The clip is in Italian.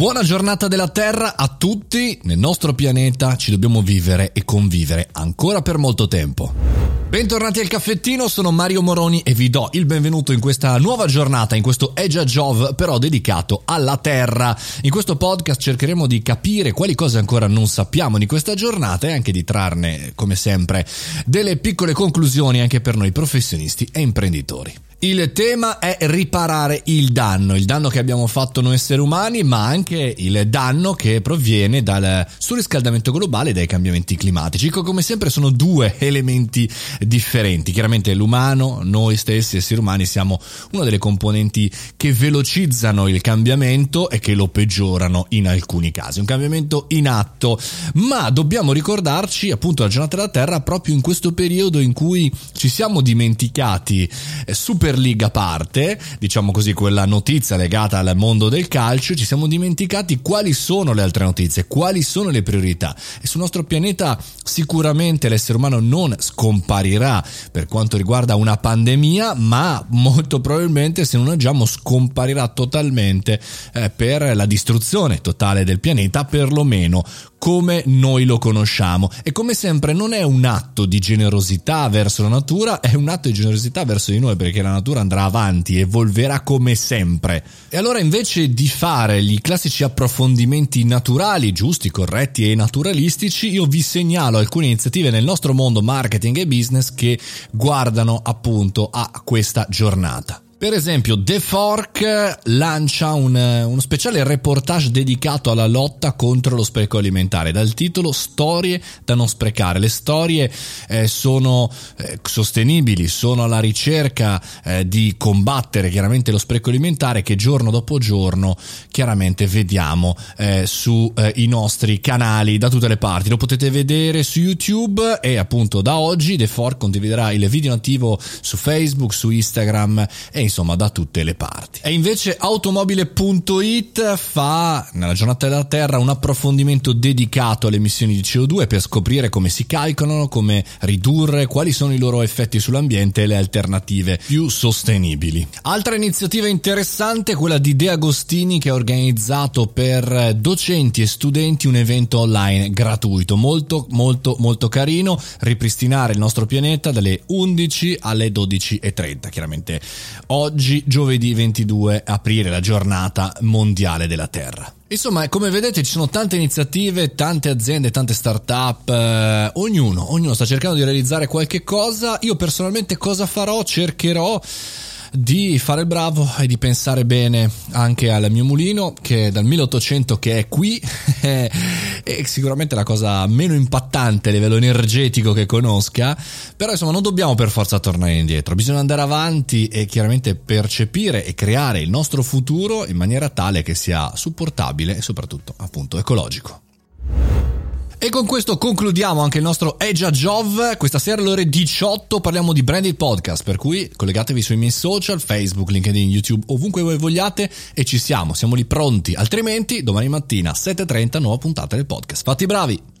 Buona giornata della Terra a tutti. Nel nostro pianeta ci dobbiamo vivere e convivere ancora per molto tempo. Bentornati al caffettino, sono Mario Moroni e vi do il benvenuto in questa nuova giornata, in questo Egia Jov però dedicato alla Terra. In questo podcast cercheremo di capire quali cose ancora non sappiamo di questa giornata e anche di trarne, come sempre, delle piccole conclusioni anche per noi professionisti e imprenditori. Il tema è riparare il danno, il danno che abbiamo fatto noi esseri umani, ma anche il danno che proviene dal surriscaldamento globale e dai cambiamenti climatici. Come sempre sono due elementi differenti. Chiaramente l'umano, noi stessi esseri umani siamo una delle componenti che velocizzano il cambiamento e che lo peggiorano in alcuni casi. Un cambiamento in atto, ma dobbiamo ricordarci appunto la giornata della Terra proprio in questo periodo in cui ci siamo dimenticati eh, super Superliga a parte, diciamo così, quella notizia legata al mondo del calcio, ci siamo dimenticati quali sono le altre notizie, quali sono le priorità. E sul nostro pianeta sicuramente l'essere umano non scomparirà per quanto riguarda una pandemia, ma molto probabilmente se non agiamo scomparirà totalmente eh, per la distruzione totale del pianeta, perlomeno come noi lo conosciamo. E come sempre non è un atto di generosità verso la natura, è un atto di generosità verso di noi perché la natura andrà avanti, evolverà come sempre. E allora invece di fare i classici approfondimenti naturali, giusti, corretti e naturalistici, io vi segnalo alcune iniziative nel nostro mondo marketing e business che guardano appunto a questa giornata. Per esempio, The Fork lancia un, uno speciale reportage dedicato alla lotta contro lo spreco alimentare, dal titolo Storie da non sprecare. Le storie eh, sono eh, sostenibili, sono alla ricerca eh, di combattere chiaramente lo spreco alimentare che giorno dopo giorno chiaramente vediamo eh, sui eh, nostri canali da tutte le parti. Lo potete vedere su YouTube e appunto da oggi The Fork condividerà il video nativo su Facebook, su Instagram e insomma da tutte le parti. E invece automobile.it fa nella giornata della Terra un approfondimento dedicato alle emissioni di CO2 per scoprire come si calcolano, come ridurre, quali sono i loro effetti sull'ambiente e le alternative più sostenibili. Altra iniziativa interessante è quella di De Agostini che ha organizzato per docenti e studenti un evento online gratuito, molto molto molto carino, ripristinare il nostro pianeta dalle 11 alle 12.30. Chiaramente oggi, giovedì 22, aprire la giornata mondiale della Terra. Insomma, come vedete ci sono tante iniziative, tante aziende, tante start-up, eh, ognuno, ognuno sta cercando di realizzare qualche cosa. Io personalmente cosa farò? Cercherò di fare il bravo e di pensare bene anche al mio mulino che dal 1800 che è qui. È sicuramente la cosa meno impattante a livello energetico che conosca però insomma non dobbiamo per forza tornare indietro. Bisogna andare avanti e chiaramente percepire e creare il nostro futuro in maniera tale che sia supportabile e soprattutto appunto ecologico e con questo concludiamo anche il nostro Edge Jov. Questa sera alle ore 18 parliamo di branded podcast, per cui collegatevi sui miei social, Facebook, LinkedIn, YouTube, ovunque voi vogliate e ci siamo, siamo lì pronti. Altrimenti domani mattina 7.30 nuova puntata del podcast. Fatti bravi!